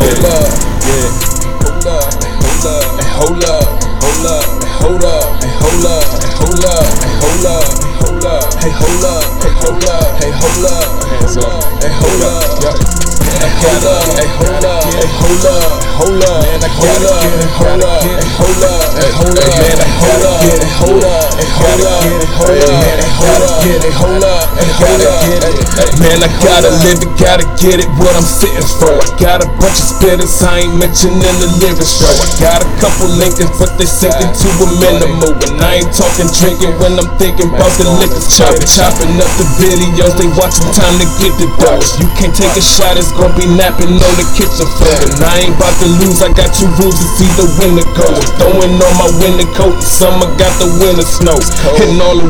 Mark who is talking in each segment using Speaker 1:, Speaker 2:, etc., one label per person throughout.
Speaker 1: hold up, yeah. Hold up, hold up, hold up, hold up, hold up, hold up, hold up, hold up, hold up, hey hold up, hey hold up, hey hold up, Hey, hold up, hey hold up, hey hold up, hey hold up, hey hold up, hold up, man, I hold up, hold up, hold up, hold up, man, I hold up, hold up, hold up hold up, hey, hold up, hey, hold up, hey, hold up, man, I gotta live it, gotta get it, what I'm sitting for. I got a bunch of spitters, I ain't mentioning the lyrics, bro. I got a couple Lincolns, but they sinking to a minimal. And I ain't talking drinking when I'm thinking about the liquor chopping, chopping up the videos, they watching time to get the dough. You can't take a shot, it's gonna be napping on the kitchen floor. And I ain't about to lose, I got two rules to see the winner go. I'm throwing on my winter coat, summer got the winter snow. And all the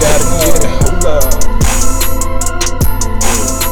Speaker 1: gotta get it.